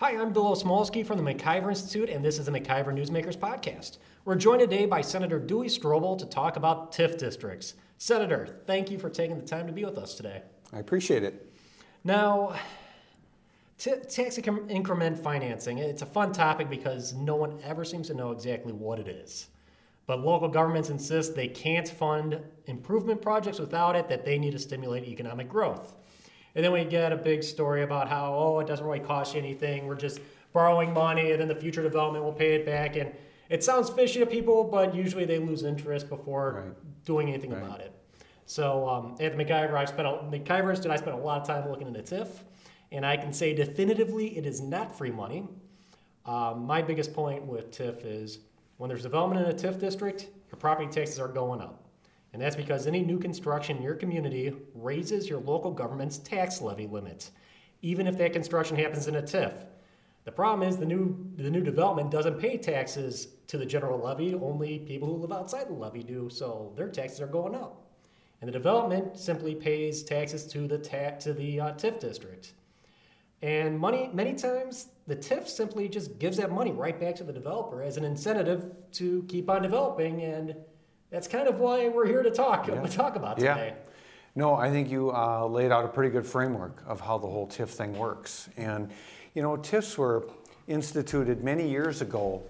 Hi, I'm Bill Osmulski from the MacIver Institute, and this is the MacIver Newsmakers Podcast. We're joined today by Senator Duey Stroebel to talk about TIF districts. Senator, thank you for taking the time to be with us today. I appreciate it. Now, t- tax increment financing, it's a fun topic because no one ever seems to know exactly what it is. But local governments insist they can't fund improvement projects without it, that they need to stimulate economic growth. And then we get a big story about how, oh, it doesn't really cost you anything. We're just borrowing money and then the future development will pay it back. And it sounds fishy to people, but usually they lose interest before right. doing anything right. about it. So um, at the MacIver, I spent a, MacIver Institute, I spent a lot of time looking into TIF, and I can say definitively it is not free money. Um, my biggest point with TIF is when there's development in a TIF district, your property taxes are going up. And that's because any new construction in your community raises your local government's tax levy limits, even if that construction happens in a TIF. The problem is the new, the new development doesn't pay taxes to the general levy, only people who live outside the levy do, so their taxes are going up. And the development simply pays taxes to the, ta- to the uh, TIF district. And money, many times, the TIF simply just gives that money right back to the developer as an incentive to keep on developing and that's kind of why we're here to talk yeah. talk about today. Yeah. No, I think you uh, laid out a pretty good framework of how the whole TIF thing works. And you know, TIFs were instituted many years ago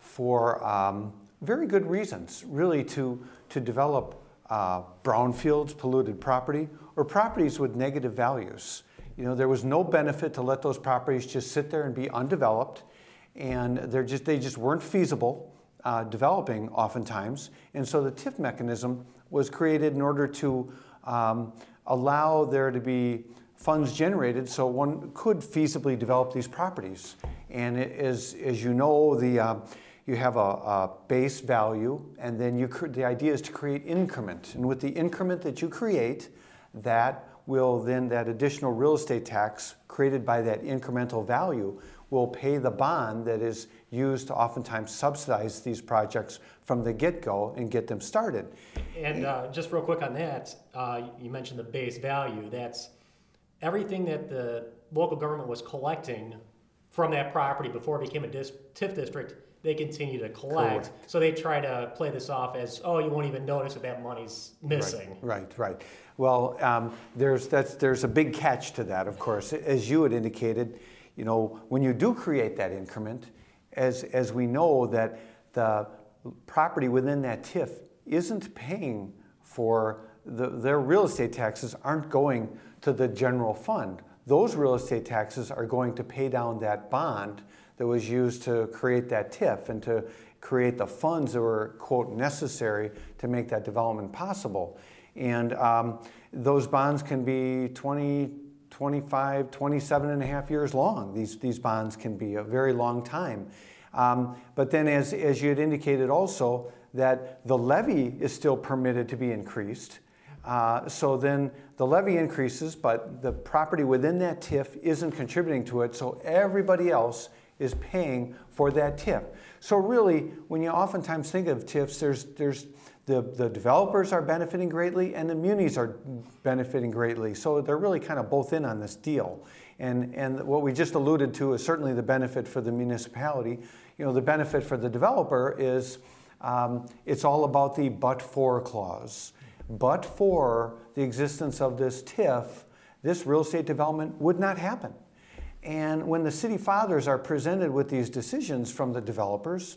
for um, very good reasons, really to to develop uh, brownfields, polluted property, or properties with negative values. You know, there was no benefit to let those properties just sit there and be undeveloped, and they're just they just weren't feasible uh, developing oftentimes. And so the TIF mechanism was created in order to um, allow there to be funds generated so one could feasibly develop these properties. And as, as you know, the, uh, you have a, a, base value, and then you, the idea is to create increment. And with the increment that you create, that will then, that additional real estate tax created by that incremental value will pay the bond that is used to oftentimes subsidize these projects from the get-go and get them started. And uh, just real quick on that, uh, you mentioned the base value. That's everything that the local government was collecting from that property before it became a dis- TIF district. They continue to collect, Correct. so they try to play this off as, oh, you won't even notice that that money's missing. Right, right. right. Well, um, there's that's there's a big catch to that, of course, as you had indicated you know, when you do create that increment, as, as we know that the property within that TIF isn't paying for the, their real estate taxes aren't going to the general fund. Those real estate taxes are going to pay down that bond that was used to create that TIF and to create the funds that were, quote, necessary to make that development possible. And um, those bonds can be 20, 25, 27 and a half years long. These, these bonds can be a very long time. Um, but then, as, as you had indicated also, that the levy is still permitted to be increased. Uh, so then the levy increases, but the property within that TIF isn't contributing to it, so everybody else is paying for that TIF. So really, when you oftentimes think of TIFs, there's, there's the, the developers are benefiting greatly and the munis are benefiting greatly. So they're really kind of both in on this deal. And, and what we just alluded to is certainly the benefit for the municipality. You know, the benefit for the developer is um, it's all about the but for clause. But for the existence of this TIF, this real estate development would not happen. And when the city fathers are presented with these decisions from the developers,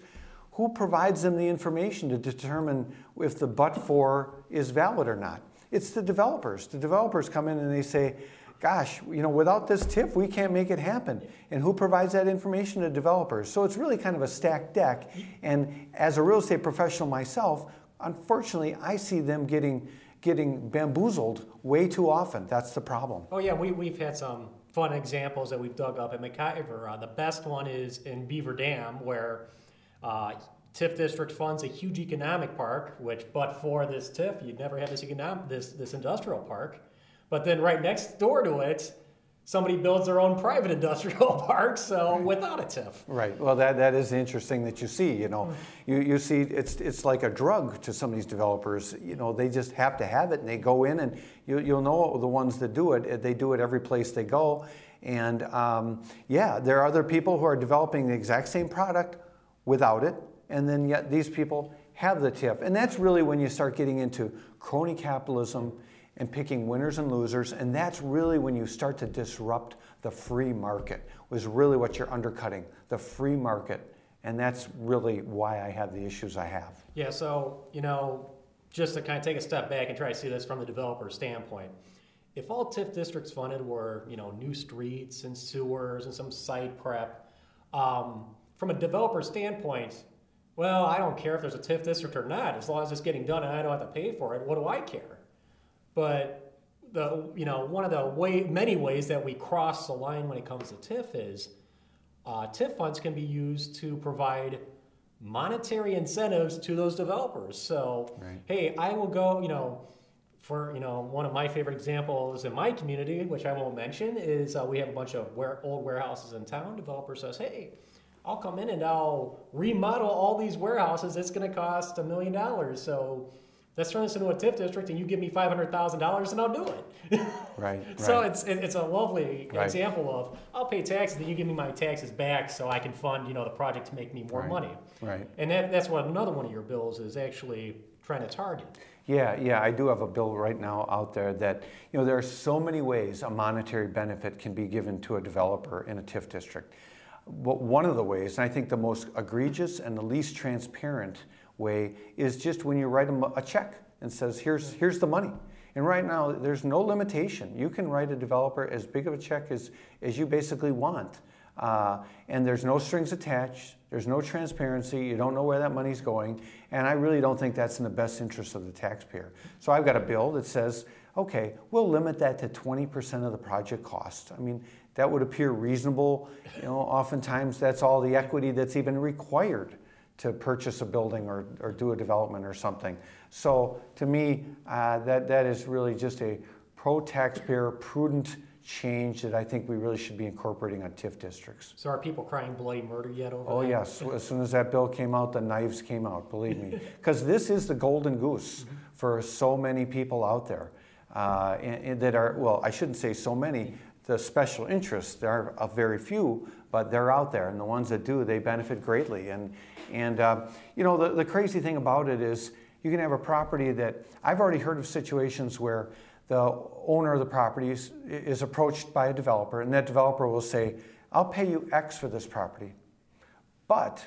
who provides them the information to determine if the but for is valid or not? It's the developers. The developers come in and they say, gosh, you know, without this TIF, we can't make it happen. And who provides that information to developers? So it's really kind of a stacked deck. And as a real estate professional myself, unfortunately, I see them getting getting bamboozled way too often. That's the problem. Oh yeah, we, we've had some fun examples that we've dug up at MacIver. Uh, the best one is in Beaver Dam, where uh, TIF district funds a huge economic park, which but for this TIF, you'd never have this economic this this industrial park. But then right next door to it, somebody builds their own private industrial park, so without a TIF. Right. Well, that, that is interesting that you see. You know, you, you see it's it's like a drug to some of these developers. You know, they just have to have it, and they go in, and you, you'll know the ones that do it. They do it every place they go, and um, yeah, there are other people who are developing the exact same product without it, and then yet these people have the TIF, and that's really when you start getting into crony capitalism and picking winners and losers, and that's really when you start to disrupt the free market, was really what you're undercutting, the free market. And that's really why I have the issues I have. Yeah, so, you know, just to kind of take a step back and try to see this from the developer standpoint. If all TIF districts funded were, you know, new streets and sewers and some site prep, um, from a developer standpoint, well, I don't care if there's a TIF district or not, as long as it's getting done and I don't have to pay for it. What do I care? But the you know one of the way many ways that we cross the line when it comes to TIF is uh, TIF funds can be used to provide monetary incentives to those developers. So right. hey, I will go you know. For you know, one of my favorite examples in my community, which I won't mention, is uh, we have a bunch of ware- old warehouses in town. Developer says, "Hey, I'll come in and I'll remodel all these warehouses. It's going to cost a million dollars. So let's turn this into a TIF district and you give me $500,000 and I'll do it. right. so right. it's it's a lovely right. example of I'll pay taxes and you give me my taxes back so I can fund, you know, the project to make me more right. money. Right. And that, that's what another one of your bills is actually trying to target. Yeah, yeah, I do have a bill right now out there that, you know, there are so many ways a monetary benefit can be given to a developer in a TIF district. But one of the ways, and I think the most egregious and the least transparent way is just when you write them a check and says, here's, here's the money. And right now, there's no limitation. You can write a developer as big of a check as, as you basically want. Uh, and there's no strings attached, there's no transparency, you don't know where that money's going, and I really don't think that's in the best interest of the taxpayer. So I've got a bill that says, okay, we'll limit that to 20% of the project cost. I mean, that would appear reasonable. You know, oftentimes that's all the equity that's even required to purchase a building or, or do a development or something. So to me, uh, that, that is really just a pro-taxpayer, prudent change that I think we really should be incorporating on TIF districts. So are people crying bloody murder yet over Oh, yes. As soon as that bill came out, the knives came out, believe me. Because this is the golden goose mm-hmm. for so many people out there uh, and, and that are, well, I shouldn't say so many, the special interests, there are a very few, but they're out there. And the ones that do, they benefit greatly. And and uh, you know, the, the crazy thing about it is you can have a property that I've already heard of situations where the owner of the property is, is approached by a developer, and that developer will say, I'll pay you X for this property. But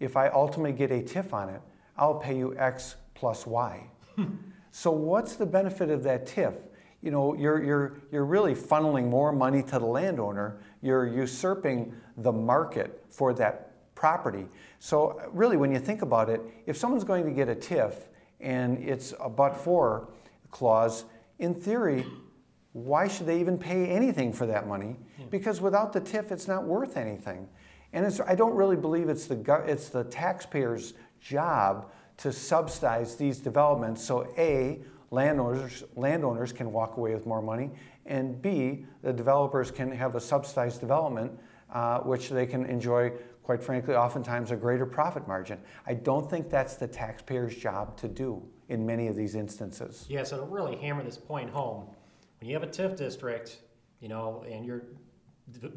if I ultimately get a TIF on it, I'll pay you X plus Y. so what's the benefit of that TIF? You know, you're, you're, you're really funneling more money to the landowner. You're usurping the market for that property. So uh, really, when you think about it, if someone's going to get a TIF and it's a but-for clause, in theory, why should they even pay anything for that money? Hmm. Because without the TIF, it's not worth anything. And I don't really believe it's the, it's the taxpayer's job to subsidize these developments so A, landowners, landowners can walk away with more money, and B, the developers can have a subsidized development uh, which they can enjoy quite frankly, oftentimes a greater profit margin. I don't think that's the taxpayer's job to do in many of these instances. Yeah, so to really hammer this point home, when you have a TIF district, you know, and your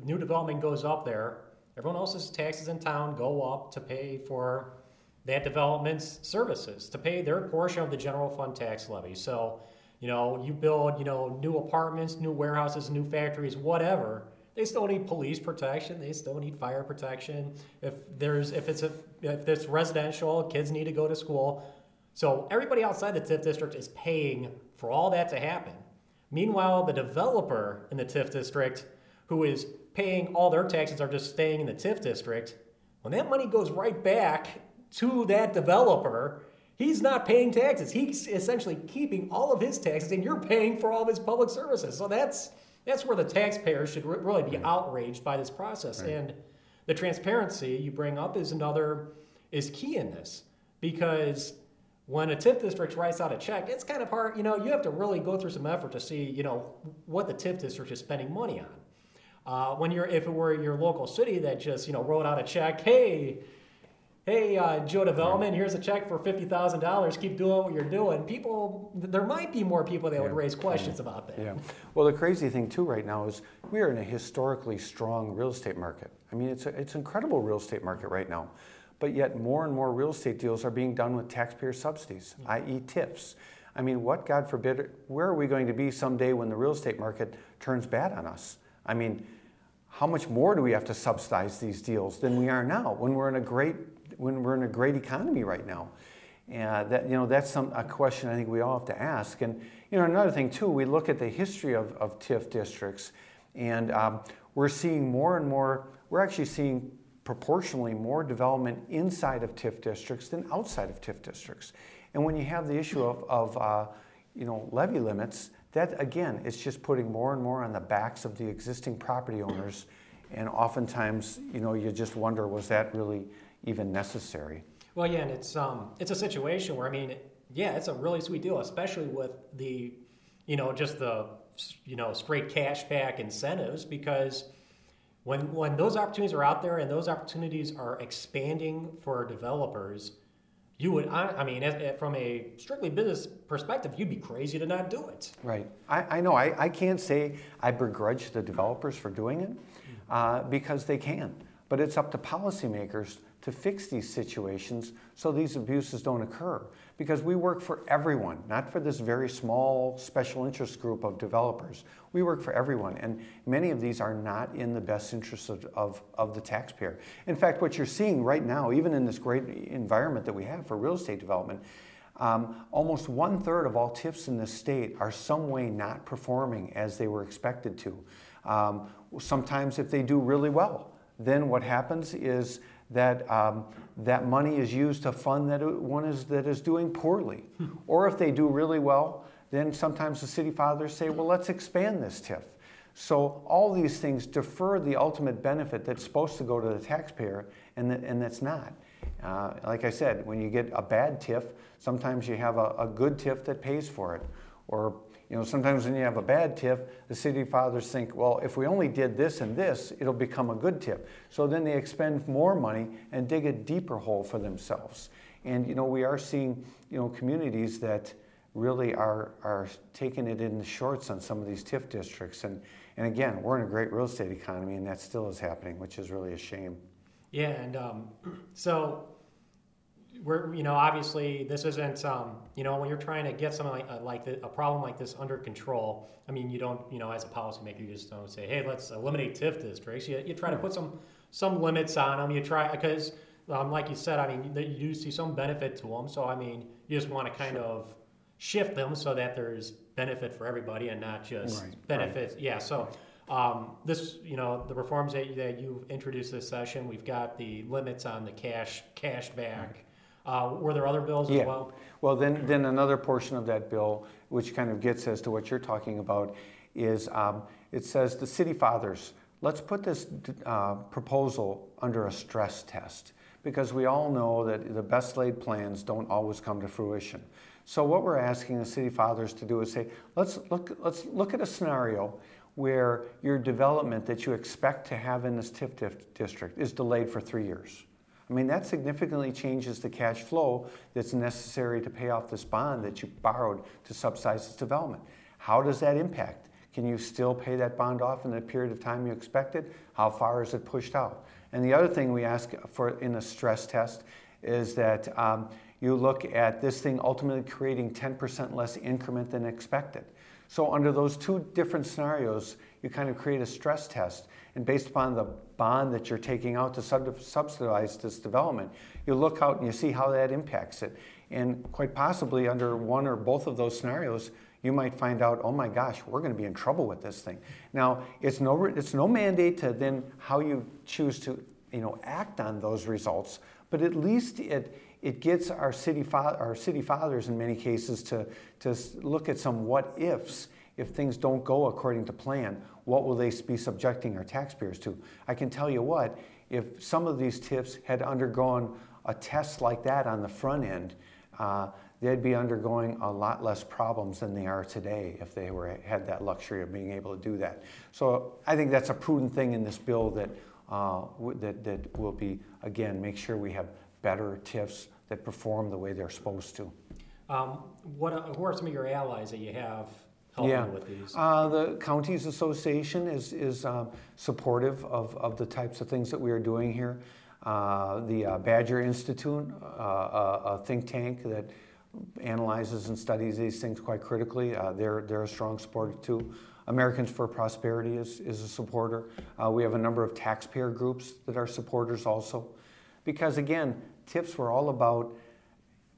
new development goes up there, everyone else's taxes in town go up to pay for that development's services, to pay their portion of the general fund tax levy. So, you know, you build, you know, new apartments, new warehouses, new factories, whatever they still need police protection. They still need fire protection. If there's if it's a if it's residential, kids need to go to school. So everybody outside the TIF district is paying for all that to happen. Meanwhile, the developer in the TIF district, who is paying all their taxes, are just staying in the TIF district. When that money goes right back to that developer, he's not paying taxes. He's essentially keeping all of his taxes, and you're paying for all of his public services. So that's that's where the taxpayers should re- really be outraged by this process. Right. And the transparency you bring up is another is key in this because when a TIF district writes out a check, it's kind of hard. You know, you have to really go through some effort to see, you know, what the TIF district is spending money on. Uh, when you're, if it were your local city that just, you know, wrote out a check, hey, hey, uh, Joe Development, here's a check for fifty thousand dollars. Keep doing what you're doing. People, there might be more people that would raise questions about that. Yeah. Well, the crazy thing too right now is we are in a historically strong real estate market. I mean, it's a, it's an incredible real estate market right now, but yet more and more real estate deals are being done with taxpayer subsidies, i.e., TIFs. I mean, what God forbid, where are we going to be someday when the real estate market turns bad on us? I mean, how much more do we have to subsidize these deals than we are now when we're in a great when we're in a great economy right now? And that you know that's some a question I think we all have to ask. And you know another thing too, we look at the history of, of TIF districts, and um, we're seeing more and more. We're actually seeing proportionally more development inside of TIF districts than outside of TIF districts. And when you have the issue of, of uh, you know levy limits, that again, it's just putting more and more on the backs of the existing property owners. And oftentimes, you know, you just wonder, was that really even necessary? Well, yeah, and it's um, it's a situation where I mean, yeah, it's a really sweet deal, especially with the, you know, just the, you know, straight cash back incentives because when when those opportunities are out there and those opportunities are expanding for developers, you would, I, I mean, as, from a strictly business perspective, you'd be crazy to not do it. Right. I, I know. I, I can't say I begrudge the developers for doing it uh, because they can. But it's up to policymakers to fix these situations so these abuses don't occur. Because we work for everyone, not for this very small special interest group of developers. We work for everyone. And many of these are not in the best interest of, of, of the taxpayer. In fact, what you're seeing right now, even in this great environment that we have for real estate development, um, almost one third of all TIFs in the state are some way not performing as they were expected to. Um, sometimes, if they do really well, then what happens is that um, that money is used to fund that one is that is doing poorly. or if they do really well, then sometimes the city fathers say, "Well, let's expand this TIF." So all these things defer the ultimate benefit that's supposed to go to the taxpayer, and that, and that's not. Uh, like I said, when you get a bad TIF, sometimes you have a, a good TIF that pays for it. Or, you know, sometimes when you have a bad TIF, the city fathers think, well, if we only did this and this, it'll become a good TIF. So then they expend more money and dig a deeper hole for themselves. And, you know, we are seeing, you know, communities that really are, are taking it in the shorts on some of these TIF districts. And, and again, we're in a great real estate economy, and that still is happening, which is really a shame. Yeah, and um, so we're you know obviously this isn't um, you know when you're trying to get something like uh, like the, a problem like this under control. I mean you don't you know as a policymaker you just don't say hey let's eliminate TIF districts. You, you try to put some some limits on them. You try because um, like you said I mean you, you do see some benefit to them. So I mean you just want to kind of shift them so that there's benefit for everybody and not just Right, benefits. Yeah, so um, this, you know, the reforms that, that you've introduced this session, we've got the limits on the cash cash back. Uh, were there other bills as Yeah. well? Well, then, then another portion of that bill, which kind of gets as to what you're talking about, is um, it says the city fathers, let's put this uh, proposal under a stress test because we all know that the best laid plans don't always come to fruition. So what we're asking the city fathers to do is say, let's look, let's look at a scenario where your development that you expect to have in this TIF district is delayed for three years. I mean, that significantly changes the cash flow that's necessary to pay off this bond that you borrowed to subsidize this development. How does that impact? Can you still pay that bond off in the period of time you expected? How far is it pushed out? And the other thing we ask for in a stress test is that um, you look at this thing ultimately creating 10% less increment than expected. So, under those two different scenarios, you kind of create a stress test. And based upon the bond that you're taking out to sub- subsidize this development, you look out and you see how that impacts it. And quite possibly, under one or both of those scenarios, you might find out, oh my gosh, we're going to be in trouble with this thing. Now, it's no, it's no mandate to then how you choose to you know, act on those results, but at least it, it gets our city, fa- our city fathers in many cases to, to look at some what ifs. If things don't go according to plan, what will they be subjecting our taxpayers to? I can tell you what, if some of these TIFs had undergone a test like that on the front end, uh, they'd be undergoing a lot less problems than they are today if they were had that luxury of being able to do that. So I think that's a prudent thing in this bill that uh, that that will be again make sure we have better TIFs that perform the way they're supposed to. Um, what who are some of your allies that you have helping yeah. with these? Uh, the counties association is is um, supportive of, of the types of things that we are doing here. Uh, the uh, Badger Institute, uh, a, a think tank that analyzes and studies these things quite critically. Uh, they're, they're a strong supporter too. Americans for Prosperity is, is a supporter. Uh, we have a number of taxpayer groups that are supporters also. Because again, TIFs were all about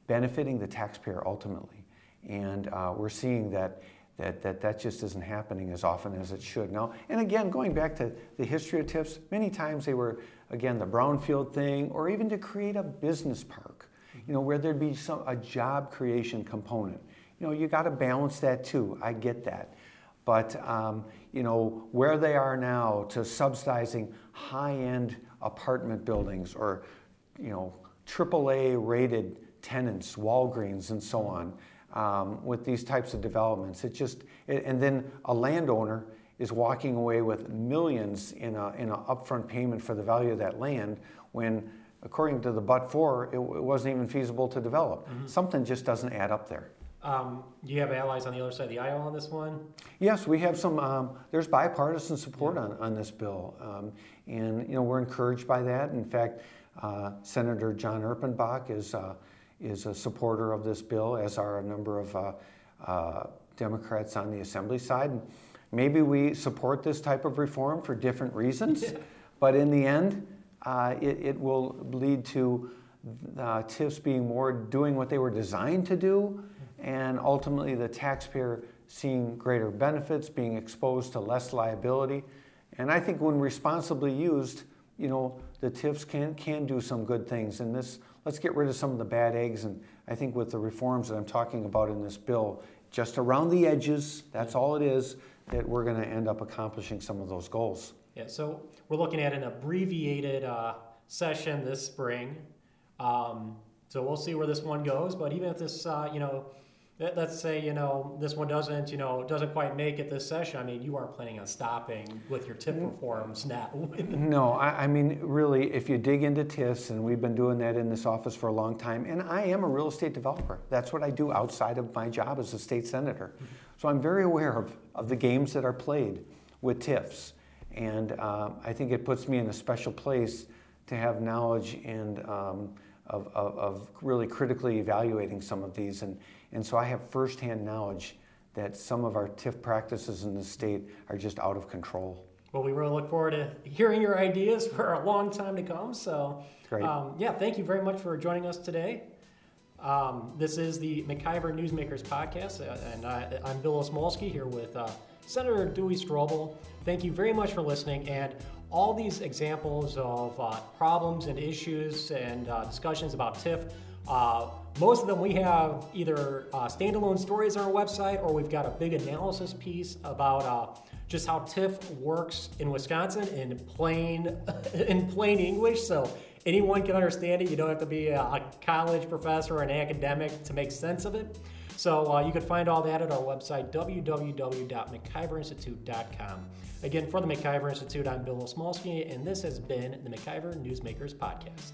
benefiting the taxpayer ultimately. And uh, we're seeing that, that, that that just isn't happening as often as it should. Now, and again, going back to the history of TIFs, many times they were, again, the brownfield thing, or even to create a business park you know, where there'd be some, a job creation component. You know, you got to balance that too. I get that. But, um, you know, where they are now to subsidizing high end apartment buildings or, you know, AAA rated tenants, Walgreens, and so on, um, with these types of developments, it just, it, and then a landowner is walking away with millions in a in an upfront payment for the value of that land when according to the but for, it, it wasn't even feasible to develop. Mm-hmm. Something just doesn't add up there. Um, do you have allies on the other side of the aisle on this one? Yes, we have some. Um, there's bipartisan support yeah. on, on this bill, um, and you know we're encouraged by that. In fact, uh, Senator Jon Erpenbach is uh, is a supporter of this bill, as are a number of uh, uh Democrats on the Assembly side. Maybe we support this type of reform for different reasons, yeah. but in the end, uh, it, it, will lead to uh, TIFs being more doing what they were designed to do, and ultimately the taxpayer seeing greater benefits, being exposed to less liability. And I think when responsibly used, you know, the TIFs can, can do some good things. And this, let's get rid of some of the bad eggs. And I think with the reforms that I'm talking about in this bill, just around the edges, that's all it is, that we're going to end up accomplishing some of those goals. Yeah, so we're looking at an abbreviated uh, session this spring. Um, so we'll see where this one goes. But even if this, uh, you know, let, us say you know this one doesn't, you know, doesn't quite make it this session. I mean, you aren't planning on stopping with your TIF mm. reforms now. no, I, I, mean, really, if you dig into TIFs, and we've been doing that in this office for a long time, and I am a real estate developer. That's what I do outside of my job as a state senator. Mm-hmm. So I'm very aware of, of the games that are played with TIFs. And uh, I think it puts me in a special place to have knowledge and um, of, of, of, really critically evaluating some of these. And, and so I have firsthand knowledge that some of our TIF practices in the state are just out of control. Well, we really look forward to hearing your ideas for a long time to come. So, um, yeah, thank you very much for joining us today. Um, this is the MacIver Newsmakers podcast, uh, and I, am Bill Osmulski here with uh, Senator Duey Stroebel. Thank you very much for listening. And all these examples of uh, problems and issues and uh, discussions about TIF, uh, most of them we have either uh, standalone stories on our website or we've got a big analysis piece about uh, just how TIF works in Wisconsin in plain in plain English. So anyone can understand it. You don't have to be a college professor or an academic to make sense of it. So uh, you can find all that at our website, www.maciverinstitute.com. Again, for the MacIver Institute, I'm Bill Osmulski, and this has been the MacIver Newsmakers Podcast.